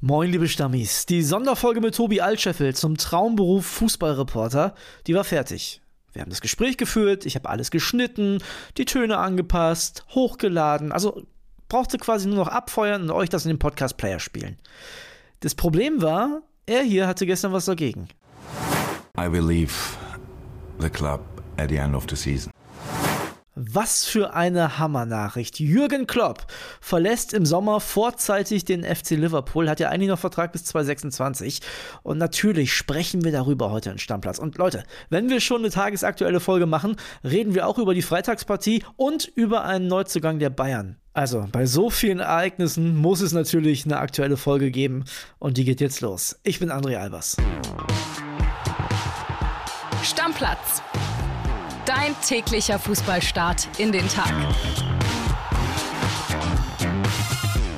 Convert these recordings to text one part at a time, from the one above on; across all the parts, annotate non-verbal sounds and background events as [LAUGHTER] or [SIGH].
Moin, liebe Stammis. Die Sonderfolge mit Tobi Altscheffel zum Traumberuf Fußballreporter, die war fertig. Wir haben das Gespräch geführt, ich habe alles geschnitten, die Töne angepasst, hochgeladen, also brauchte quasi nur noch abfeuern und euch das in den Podcast-Player spielen. Das Problem war, er hier hatte gestern was dagegen. I will leave the club at the end of the season. Was für eine Hammernachricht. Jürgen Klopp verlässt im Sommer vorzeitig den FC Liverpool, hat ja eigentlich noch Vertrag bis 2026. Und natürlich sprechen wir darüber heute in Stammplatz. Und Leute, wenn wir schon eine tagesaktuelle Folge machen, reden wir auch über die Freitagspartie und über einen Neuzugang der Bayern. Also, bei so vielen Ereignissen muss es natürlich eine aktuelle Folge geben. Und die geht jetzt los. Ich bin André Albers. Stammplatz Dein täglicher Fußballstart in den Tag.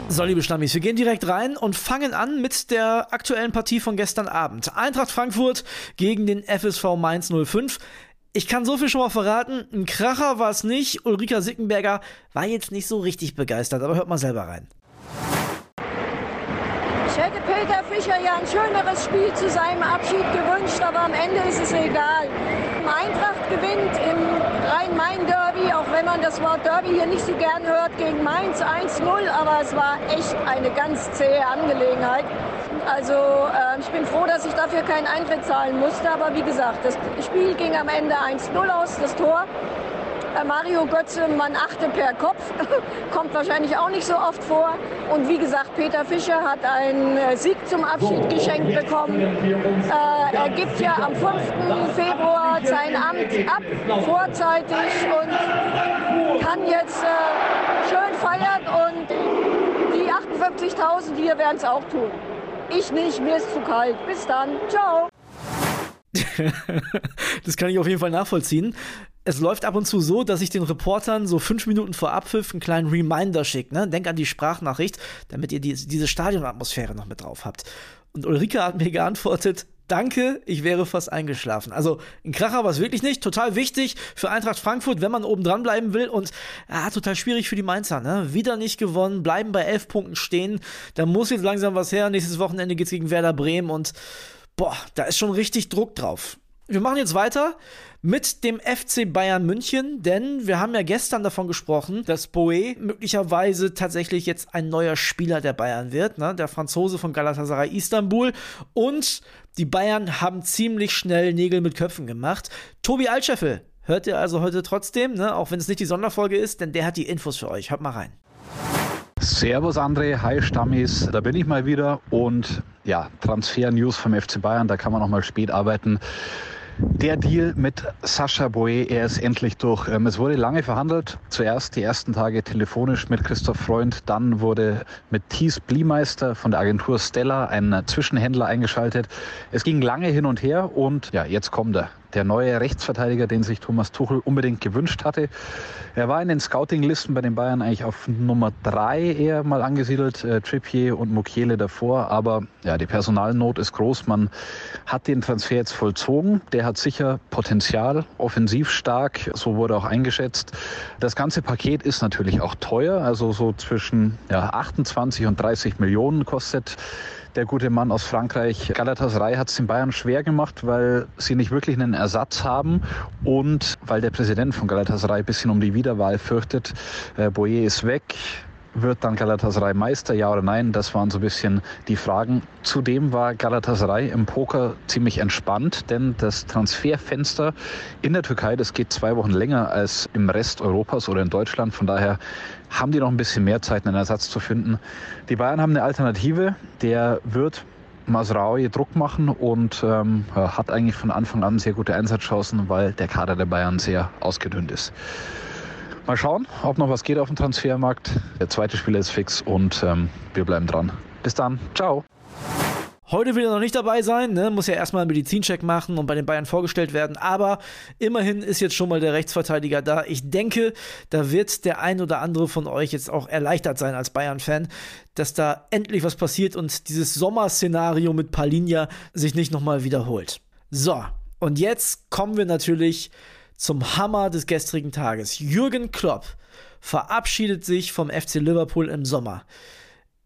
So, liebe Stammis, wir gehen direkt rein und fangen an mit der aktuellen Partie von gestern Abend. Eintracht Frankfurt gegen den FSV Mainz 05. Ich kann so viel schon mal verraten, ein Kracher war es nicht. Ulrika Sickenberger war jetzt nicht so richtig begeistert, aber hört mal selber rein. Ich hätte Peter Fischer ja ein schöneres Spiel zu seinem Abschied gewünscht, aber am Ende ist es egal. Eintracht gewinnt im Rhein-Main-Derby, auch wenn man das Wort Derby hier nicht so gern hört, gegen Mainz 1-0, aber es war echt eine ganz zähe Angelegenheit. Also äh, ich bin froh, dass ich dafür keinen Eintritt zahlen musste, aber wie gesagt, das Spiel ging am Ende 1-0 aus, das Tor. Äh, Mario Götze, man achte per Kopf, [LAUGHS] kommt wahrscheinlich auch nicht so oft vor. Und wie gesagt, Peter Fischer hat einen äh, Sieg zum Abschied geschenkt bekommen. Äh, er gibt ja am 5. Februar sein Amt ab, vorzeitig und kann jetzt äh, schön feiern und die 58.000 hier werden es auch tun. Ich nicht, mir ist zu kalt. Bis dann. Ciao. [LAUGHS] das kann ich auf jeden Fall nachvollziehen es läuft ab und zu so, dass ich den Reportern so fünf Minuten vor Abpfiff einen kleinen Reminder schicke. Ne? Denk an die Sprachnachricht, damit ihr die, diese Stadionatmosphäre noch mit drauf habt. Und Ulrike hat mir geantwortet, danke, ich wäre fast eingeschlafen. Also ein Kracher war es wirklich nicht. Total wichtig für Eintracht Frankfurt, wenn man oben dran bleiben will. Und ah, total schwierig für die Mainzer. Ne? Wieder nicht gewonnen, bleiben bei elf Punkten stehen. Da muss jetzt langsam was her. Nächstes Wochenende geht's gegen Werder Bremen und boah, da ist schon richtig Druck drauf. Wir machen jetzt weiter mit dem FC Bayern München, denn wir haben ja gestern davon gesprochen, dass Boe möglicherweise tatsächlich jetzt ein neuer Spieler der Bayern wird, ne? der Franzose von Galatasaray Istanbul und die Bayern haben ziemlich schnell Nägel mit Köpfen gemacht. Tobi Altscheffel hört ihr also heute trotzdem, ne? auch wenn es nicht die Sonderfolge ist, denn der hat die Infos für euch. Hört mal rein. Servus André, hi Stammis, da bin ich mal wieder und ja, Transfer-News vom FC Bayern, da kann man noch mal spät arbeiten. Der Deal mit Sascha Boe, er ist endlich durch. Ähm, es wurde lange verhandelt. Zuerst die ersten Tage telefonisch mit Christoph Freund, dann wurde mit Thies Bliemeister von der Agentur Stella ein Zwischenhändler eingeschaltet. Es ging lange hin und her und ja, jetzt kommt er der neue Rechtsverteidiger, den sich Thomas Tuchel unbedingt gewünscht hatte. Er war in den Scouting-Listen bei den Bayern eigentlich auf Nummer drei eher mal angesiedelt, äh, Trippier und Mukiele davor. Aber ja, die Personalnot ist groß. Man hat den Transfer jetzt vollzogen. Der hat sicher Potenzial, offensiv stark. So wurde auch eingeschätzt. Das ganze Paket ist natürlich auch teuer. Also so zwischen ja, 28 und 30 Millionen kostet der gute Mann aus Frankreich. Galatasaray hat es den Bayern schwer gemacht, weil sie nicht wirklich einen Ersatz haben und weil der Präsident von Galatasaray ein bisschen um die Wiederwahl fürchtet. Äh, Boyer ist weg. Wird dann Galatasaray Meister, ja oder nein? Das waren so ein bisschen die Fragen. Zudem war Galatasaray im Poker ziemlich entspannt, denn das Transferfenster in der Türkei, das geht zwei Wochen länger als im Rest Europas oder in Deutschland. Von daher haben die noch ein bisschen mehr Zeit, einen Ersatz zu finden. Die Bayern haben eine Alternative, der wird Masraoui Druck machen und ähm, hat eigentlich von Anfang an sehr gute Einsatzchancen, weil der Kader der Bayern sehr ausgedünnt ist. Mal schauen, ob noch was geht auf dem Transfermarkt. Der zweite Spieler ist fix und ähm, wir bleiben dran. Bis dann. Ciao. Heute will er noch nicht dabei sein, ne? muss ja erstmal einen Medizincheck machen und bei den Bayern vorgestellt werden. Aber immerhin ist jetzt schon mal der Rechtsverteidiger da. Ich denke, da wird der ein oder andere von euch jetzt auch erleichtert sein als Bayern-Fan, dass da endlich was passiert und dieses Sommerszenario mit Palinja sich nicht nochmal wiederholt. So, und jetzt kommen wir natürlich zum Hammer des gestrigen Tages. Jürgen Klopp verabschiedet sich vom FC Liverpool im Sommer.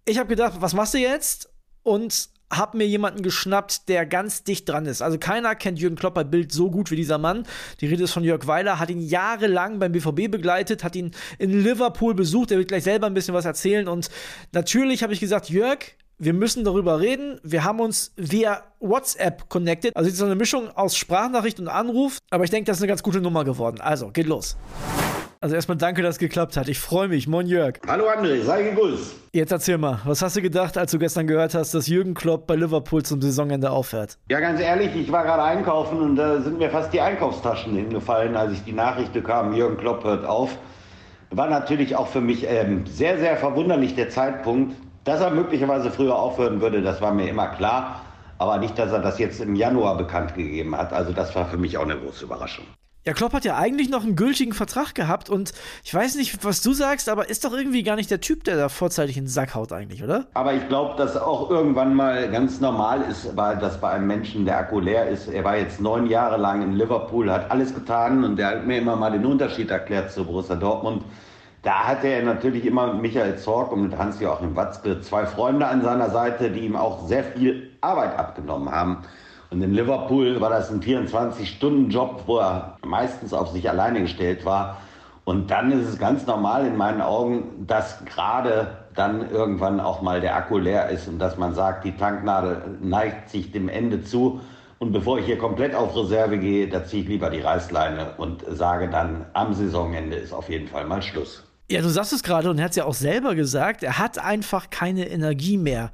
Ich habe gedacht, was machst du jetzt? und habe mir jemanden geschnappt, der ganz dicht dran ist. Also keiner kennt Jürgen Klopp bei Bild so gut wie dieser Mann. Die Rede ist von Jörg Weiler, hat ihn jahrelang beim BVB begleitet, hat ihn in Liverpool besucht. Er wird gleich selber ein bisschen was erzählen. Und natürlich habe ich gesagt, Jörg, wir müssen darüber reden. Wir haben uns via WhatsApp connected. Also es ist so eine Mischung aus Sprachnachricht und Anruf. Aber ich denke, das ist eine ganz gute Nummer geworden. Also, geht los. Also erstmal danke, dass es geklappt hat. Ich freue mich. Moin Jörg. Hallo André, sei gegrüßt. Jetzt erzähl mal, was hast du gedacht, als du gestern gehört hast, dass Jürgen Klopp bei Liverpool zum Saisonende aufhört? Ja, ganz ehrlich, ich war gerade einkaufen und da sind mir fast die Einkaufstaschen hingefallen, als ich die Nachricht bekam, Jürgen Klopp hört auf. War natürlich auch für mich ähm, sehr, sehr verwunderlich der Zeitpunkt. Dass er möglicherweise früher aufhören würde, das war mir immer klar. Aber nicht, dass er das jetzt im Januar bekannt gegeben hat. Also das war für mich auch eine große Überraschung. Ja, Klopp hat ja eigentlich noch einen gültigen Vertrag gehabt und ich weiß nicht, was du sagst, aber ist doch irgendwie gar nicht der Typ, der da vorzeitig in den Sack haut eigentlich, oder? Aber ich glaube, dass auch irgendwann mal ganz normal ist, weil das bei einem Menschen, der Akku leer ist. Er war jetzt neun Jahre lang in Liverpool, hat alles getan und der hat mir immer mal den Unterschied erklärt zu Borussia Dortmund. Da hatte er natürlich immer mit Michael Zorg und mit Hans-Joachim Watzke zwei Freunde an seiner Seite, die ihm auch sehr viel Arbeit abgenommen haben. Und in Liverpool war das ein 24-Stunden-Job, wo er meistens auf sich alleine gestellt war. Und dann ist es ganz normal in meinen Augen, dass gerade dann irgendwann auch mal der Akku leer ist und dass man sagt, die Tanknadel neigt sich dem Ende zu. Und bevor ich hier komplett auf Reserve gehe, da ziehe ich lieber die Reißleine und sage dann, am Saisonende ist auf jeden Fall mal Schluss. Ja, du sagst es gerade und er hat es ja auch selber gesagt, er hat einfach keine Energie mehr.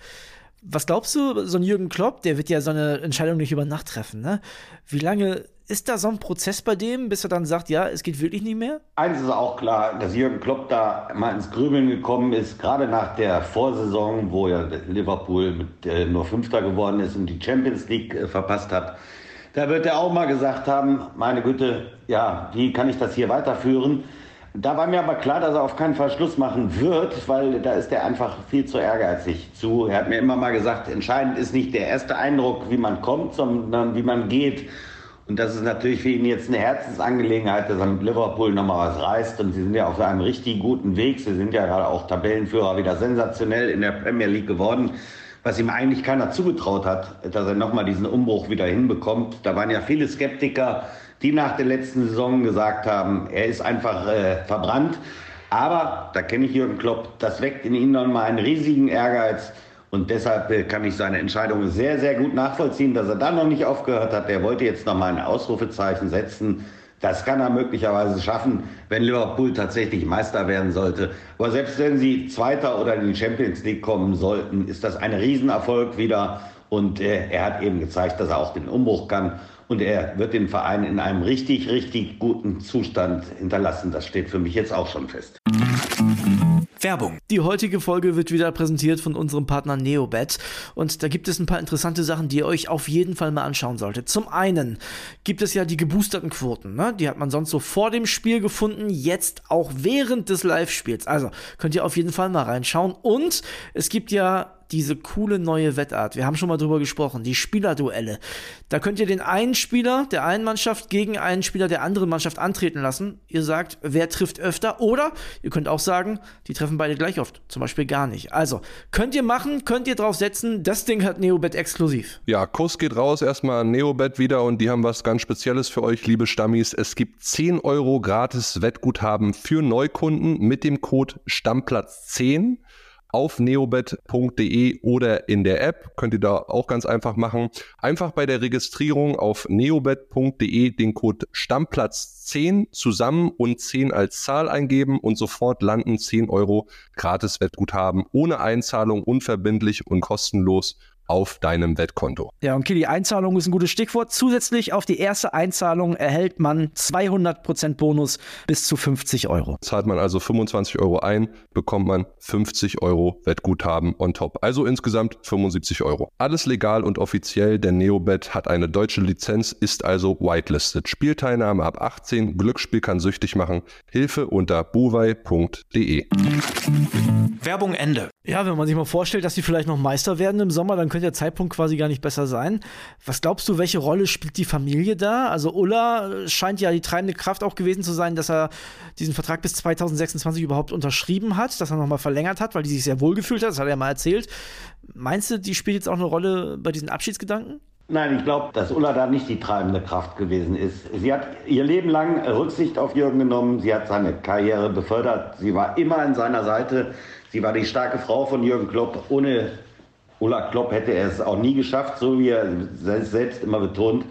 Was glaubst du, so ein Jürgen Klopp, der wird ja so eine Entscheidung nicht über Nacht treffen, ne? Wie lange ist da so ein Prozess bei dem, bis er dann sagt, ja, es geht wirklich nicht mehr? Eins ist auch klar, dass Jürgen Klopp da mal ins Grübeln gekommen ist, gerade nach der Vorsaison, wo ja Liverpool mit, äh, nur Fünfter geworden ist und die Champions League äh, verpasst hat. Da wird er auch mal gesagt haben, meine Güte, ja, wie kann ich das hier weiterführen? Da war mir aber klar, dass er auf keinen Fall Schluss machen wird, weil da ist er einfach viel zu ehrgeizig zu. Er hat mir immer mal gesagt, entscheidend ist nicht der erste Eindruck, wie man kommt, sondern wie man geht. Und das ist natürlich für ihn jetzt eine Herzensangelegenheit, dass er mit Liverpool nochmal was reißt. Und sie sind ja auf einem richtig guten Weg. Sie sind ja gerade auch Tabellenführer wieder sensationell in der Premier League geworden, was ihm eigentlich keiner zugetraut hat, dass er nochmal diesen Umbruch wieder hinbekommt. Da waren ja viele Skeptiker, die nach der letzten Saison gesagt haben, er ist einfach äh, verbrannt. Aber, da kenne ich Jürgen Klopp, das weckt in ihm nochmal einen riesigen Ehrgeiz. Und deshalb äh, kann ich seine Entscheidung sehr, sehr gut nachvollziehen, dass er da noch nicht aufgehört hat. Er wollte jetzt nochmal ein Ausrufezeichen setzen. Das kann er möglicherweise schaffen, wenn Liverpool tatsächlich Meister werden sollte. Aber selbst wenn sie Zweiter oder in die Champions League kommen sollten, ist das ein Riesenerfolg wieder. Und äh, er hat eben gezeigt, dass er auch den Umbruch kann. Und er wird den Verein in einem richtig, richtig guten Zustand hinterlassen. Das steht für mich jetzt auch schon fest. Werbung. Die heutige Folge wird wieder präsentiert von unserem Partner Neobet und da gibt es ein paar interessante Sachen, die ihr euch auf jeden Fall mal anschauen solltet. Zum einen gibt es ja die geboosterten Quoten, ne? die hat man sonst so vor dem Spiel gefunden, jetzt auch während des Live-Spiels. Also könnt ihr auf jeden Fall mal reinschauen und es gibt ja diese coole neue Wettart. Wir haben schon mal drüber gesprochen, die Spielerduelle. Da könnt ihr den einen Spieler der einen Mannschaft gegen einen Spieler der anderen Mannschaft antreten lassen. Ihr sagt, wer trifft öfter oder ihr könnt auch sagen, die treffen beide gleich oft, zum Beispiel gar nicht. Also, könnt ihr machen, könnt ihr drauf setzen, das Ding hat Neobet exklusiv. Ja, Kuss geht raus, erstmal an Neobet wieder und die haben was ganz Spezielles für euch, liebe Stammis. Es gibt 10 Euro gratis Wettguthaben für Neukunden mit dem Code Stammplatz 10 auf neobet.de oder in der App. Könnt ihr da auch ganz einfach machen. Einfach bei der Registrierung auf neobet.de den Code Stammplatz 10 zusammen und 10 als Zahl eingeben und sofort landen 10 Euro gratis Wettguthaben ohne Einzahlung, unverbindlich und kostenlos auf deinem Wettkonto. Ja, und die Einzahlung ist ein gutes Stichwort. Zusätzlich auf die erste Einzahlung erhält man 200% Bonus bis zu 50 Euro. Zahlt man also 25 Euro ein, bekommt man 50 Euro Wettguthaben on top. Also insgesamt 75 Euro. Alles legal und offiziell, denn Neobet hat eine deutsche Lizenz, ist also whitelisted. Spielteilnahme ab 18, Glücksspiel kann süchtig machen. Hilfe unter buwei.de. Werbung Ende. Ja, wenn man sich mal vorstellt, dass sie vielleicht noch Meister werden im Sommer, dann könnte der Zeitpunkt quasi gar nicht besser sein. Was glaubst du, welche Rolle spielt die Familie da? Also Ulla scheint ja die treibende Kraft auch gewesen zu sein, dass er diesen Vertrag bis 2026 überhaupt unterschrieben hat, dass er nochmal verlängert hat, weil die sich sehr wohl gefühlt hat, das hat er mal erzählt. Meinst du, die spielt jetzt auch eine Rolle bei diesen Abschiedsgedanken? Nein, ich glaube, dass Ulla da nicht die treibende Kraft gewesen ist. Sie hat ihr Leben lang Rücksicht auf Jürgen genommen. Sie hat seine Karriere befördert. Sie war immer an seiner Seite. Sie war die starke Frau von Jürgen Klopp. Ohne Ulla Klopp hätte er es auch nie geschafft, so wie er selbst immer betont.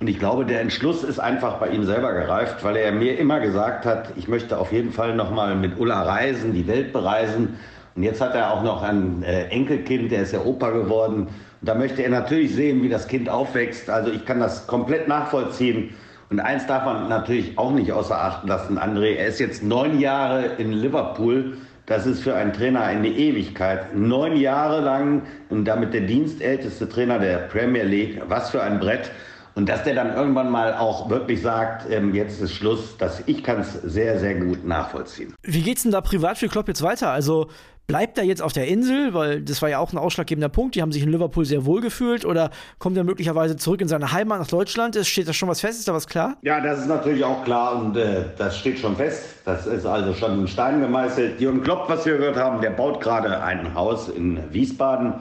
Und ich glaube, der Entschluss ist einfach bei ihm selber gereift, weil er mir immer gesagt hat, ich möchte auf jeden Fall nochmal mit Ulla reisen, die Welt bereisen. Und jetzt hat er auch noch ein äh, Enkelkind, der ist ja Opa geworden. Und da möchte er natürlich sehen, wie das Kind aufwächst. Also ich kann das komplett nachvollziehen. Und eins darf man natürlich auch nicht außer Acht lassen, André. Er ist jetzt neun Jahre in Liverpool das ist für einen Trainer eine Ewigkeit. Neun Jahre lang und damit der dienstälteste Trainer der Premier League. Was für ein Brett. Und dass der dann irgendwann mal auch wirklich sagt, ähm, jetzt ist Schluss, dass ich kann es sehr, sehr gut nachvollziehen. Wie geht's denn da privat für Klopp jetzt weiter? Also Bleibt er jetzt auf der Insel, weil das war ja auch ein ausschlaggebender Punkt. Die haben sich in Liverpool sehr wohl gefühlt oder kommt er möglicherweise zurück in seine Heimat nach Deutschland? Ist, steht da schon was fest? Ist da was klar? Ja, das ist natürlich auch klar und äh, das steht schon fest. Das ist also schon in Stein gemeißelt. Jürgen Klopp, was wir gehört haben, der baut gerade ein Haus in Wiesbaden.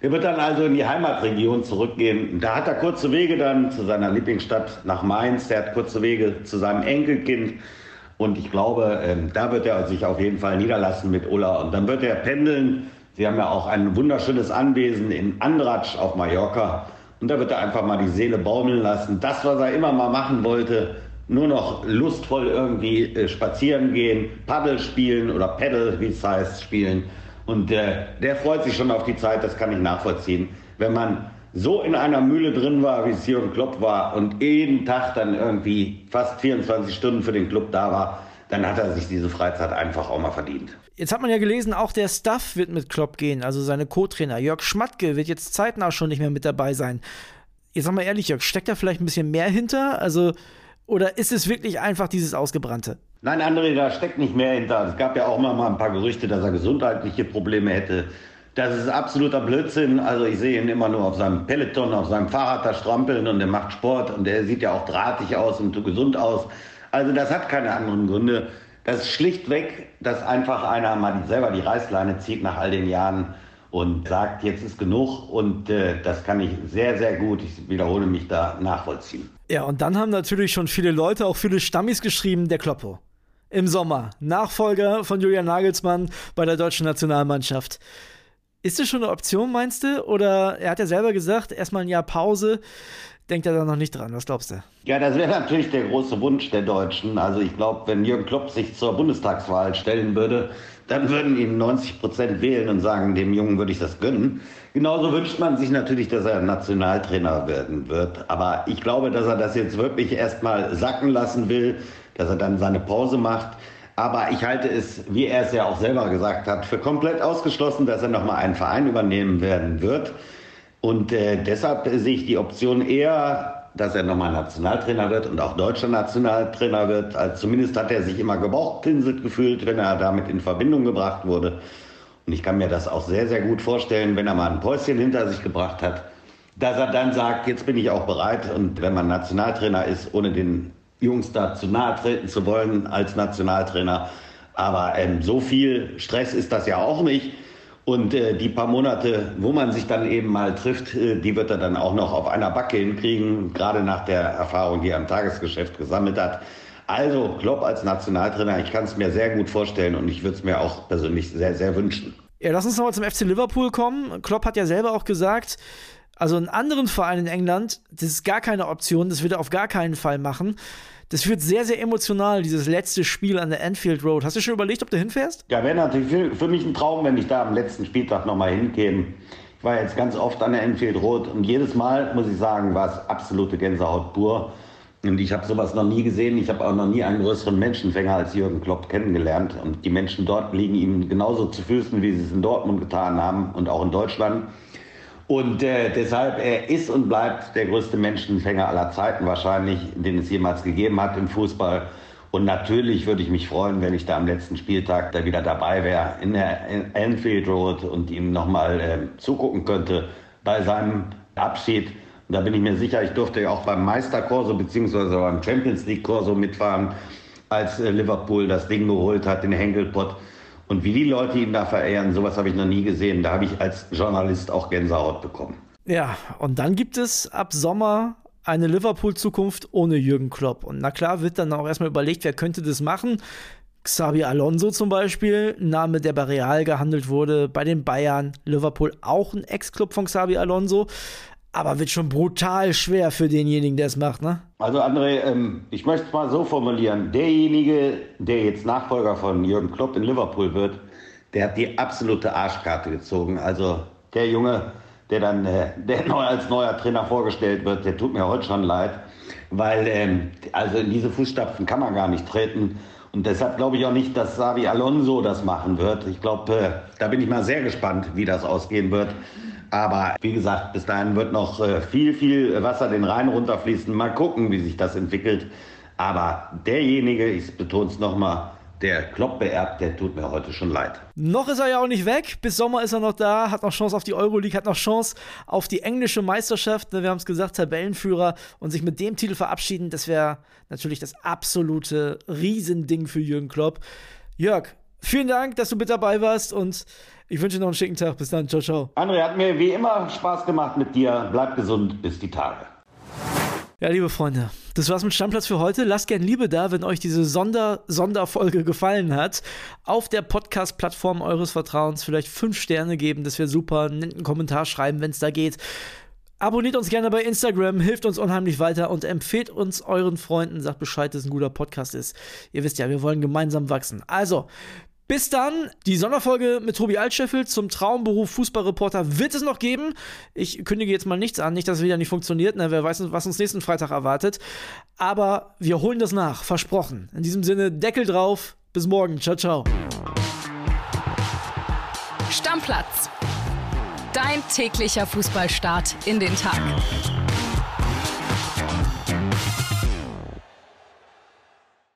Er wird dann also in die Heimatregion zurückgehen. Da hat er kurze Wege dann zu seiner Lieblingsstadt nach Mainz. Der hat kurze Wege zu seinem Enkelkind. Und ich glaube, ähm, da wird er sich auf jeden Fall niederlassen mit Ulla. Und dann wird er pendeln. Sie haben ja auch ein wunderschönes Anwesen in Andratsch auf Mallorca. Und da wird er einfach mal die Seele baumeln lassen. Das, was er immer mal machen wollte, nur noch lustvoll irgendwie äh, spazieren gehen, Paddel spielen oder Paddle, wie es heißt, spielen. Und äh, der freut sich schon auf die Zeit, das kann ich nachvollziehen. Wenn man so in einer Mühle drin war, wie es hier im Club war und jeden Tag dann irgendwie fast 24 Stunden für den Club da war, dann hat er sich diese Freizeit einfach auch mal verdient. Jetzt hat man ja gelesen, auch der Staff wird mit Klopp gehen, also seine Co-Trainer. Jörg Schmatke wird jetzt zeitnah schon nicht mehr mit dabei sein. Jetzt sag mal ehrlich, Jörg, steckt da vielleicht ein bisschen mehr hinter? Also, oder ist es wirklich einfach dieses Ausgebrannte? Nein, André, da steckt nicht mehr hinter. Es gab ja auch mal ein paar Gerüchte, dass er gesundheitliche Probleme hätte. Das ist absoluter Blödsinn. Also ich sehe ihn immer nur auf seinem Peloton, auf seinem Fahrrad da strampeln und er macht Sport und er sieht ja auch drahtig aus und gesund aus. Also das hat keine anderen Gründe. Das ist schlichtweg, dass einfach einer mal selber die Reißleine zieht nach all den Jahren und sagt, jetzt ist genug und äh, das kann ich sehr, sehr gut, ich wiederhole mich da, nachvollziehen. Ja, und dann haben natürlich schon viele Leute, auch viele Stammis geschrieben, der Kloppo. Im Sommer, Nachfolger von Julian Nagelsmann bei der deutschen Nationalmannschaft. Ist das schon eine Option, meinst du? Oder er hat ja selber gesagt, erstmal ein Jahr Pause. Denkt er da noch nicht dran? Was glaubst du? Ja, das wäre natürlich der große Wunsch der Deutschen. Also ich glaube, wenn Jürgen Klopp sich zur Bundestagswahl stellen würde, dann würden ihn 90 Prozent wählen und sagen, dem Jungen würde ich das gönnen. Genauso wünscht man sich natürlich, dass er Nationaltrainer werden wird. Aber ich glaube, dass er das jetzt wirklich erstmal sacken lassen will, dass er dann seine Pause macht. Aber ich halte es, wie er es ja auch selber gesagt hat, für komplett ausgeschlossen, dass er nochmal einen Verein übernehmen werden wird. Und äh, deshalb sehe ich die Option eher, dass er nochmal Nationaltrainer wird und auch deutscher Nationaltrainer wird. Also zumindest hat er sich immer gebauchpinselt gefühlt, wenn er damit in Verbindung gebracht wurde. Und ich kann mir das auch sehr, sehr gut vorstellen, wenn er mal ein Päuschen hinter sich gebracht hat, dass er dann sagt, jetzt bin ich auch bereit. Und wenn man Nationaltrainer ist, ohne den Jungs da zu nahe treten zu wollen als Nationaltrainer. Aber ähm, so viel Stress ist das ja auch nicht. Und äh, die paar Monate, wo man sich dann eben mal trifft, äh, die wird er dann auch noch auf einer Backe hinkriegen, gerade nach der Erfahrung, die er im Tagesgeschäft gesammelt hat. Also Klopp als Nationaltrainer, ich kann es mir sehr gut vorstellen und ich würde es mir auch persönlich sehr, sehr wünschen. Ja, lass uns nochmal zum FC Liverpool kommen. Klopp hat ja selber auch gesagt, also einen anderen Verein in England, das ist gar keine Option, das wird er auf gar keinen Fall machen. Das wird sehr, sehr emotional, dieses letzte Spiel an der Anfield Road. Hast du schon überlegt, ob du hinfährst? Ja, wäre natürlich für, für, mich ein Traum, wenn ich da am letzten Spieltag nochmal hinkäme. Ich war jetzt ganz oft an der Anfield Road und jedes Mal, muss ich sagen, war es absolute Gänsehaut pur. Und ich habe sowas noch nie gesehen. Ich habe auch noch nie einen größeren Menschenfänger als Jürgen Klopp kennengelernt. Und die Menschen dort liegen ihm genauso zu Füßen, wie sie es in Dortmund getan haben und auch in Deutschland. Und äh, deshalb, er ist und bleibt der größte Menschenfänger aller Zeiten wahrscheinlich, den es jemals gegeben hat im Fußball. Und natürlich würde ich mich freuen, wenn ich da am letzten Spieltag da wieder dabei wäre in der Anfield Road und ihm nochmal äh, zugucken könnte bei seinem Abschied. Da bin ich mir sicher, ich durfte ja auch beim Meisterkorso bzw. beim Champions League Korso mitfahren, als äh, Liverpool das Ding geholt hat, den Henkelpott. Und wie die Leute ihn da verehren, sowas habe ich noch nie gesehen. Da habe ich als Journalist auch Gänsehaut bekommen. Ja, und dann gibt es ab Sommer eine Liverpool-Zukunft ohne Jürgen Klopp. Und na klar wird dann auch erstmal überlegt, wer könnte das machen. Xabi Alonso zum Beispiel, Name, der bei Real gehandelt wurde, bei den Bayern, Liverpool auch ein Ex-Club von Xabi Alonso. Aber wird schon brutal schwer für denjenigen, der es macht, ne? Also André, ähm, ich möchte es mal so formulieren. Derjenige, der jetzt Nachfolger von Jürgen Klopp in Liverpool wird, der hat die absolute Arschkarte gezogen. Also der Junge, der dann äh, der [LAUGHS] neu als neuer Trainer vorgestellt wird, der tut mir heute schon leid, weil ähm, also in diese Fußstapfen kann man gar nicht treten. Und deshalb glaube ich auch nicht, dass Xavi Alonso das machen wird. Ich glaube, äh, da bin ich mal sehr gespannt, wie das ausgehen wird. Aber wie gesagt, bis dahin wird noch äh, viel, viel Wasser den Rhein runterfließen. Mal gucken, wie sich das entwickelt. Aber derjenige, ich betone es nochmal, der Klopp beerbt, der tut mir heute schon leid. Noch ist er ja auch nicht weg. Bis Sommer ist er noch da, hat noch Chance auf die Euroleague, hat noch Chance auf die englische Meisterschaft. Wir haben es gesagt, Tabellenführer und sich mit dem Titel verabschieden, das wäre natürlich das absolute Riesending für Jürgen Klopp. Jörg, vielen Dank, dass du mit dabei warst und ich wünsche dir noch einen schicken Tag. Bis dann. Ciao, ciao. André, hat mir wie immer Spaß gemacht mit dir. Bleib gesund. Bis die Tage. Ja, liebe Freunde, das war's mit Stammplatz für heute. Lasst gern Liebe da, wenn euch diese Sonder Sonderfolge gefallen hat. Auf der Podcast-Plattform eures Vertrauens vielleicht fünf Sterne geben, das wäre super. einen Kommentar schreiben, wenn es da geht. Abonniert uns gerne bei Instagram, hilft uns unheimlich weiter und empfehlt uns euren Freunden, sagt Bescheid, dass es ein guter Podcast ist. Ihr wisst ja, wir wollen gemeinsam wachsen. Also, bis dann, die Sonderfolge mit Tobi Altscheffel zum Traumberuf Fußballreporter wird es noch geben. Ich kündige jetzt mal nichts an, nicht, dass es wieder nicht funktioniert. Ne? Wer weiß, was uns nächsten Freitag erwartet. Aber wir holen das nach, versprochen. In diesem Sinne, Deckel drauf. Bis morgen. Ciao, ciao. Stammplatz. Dein täglicher Fußballstart in den Tag.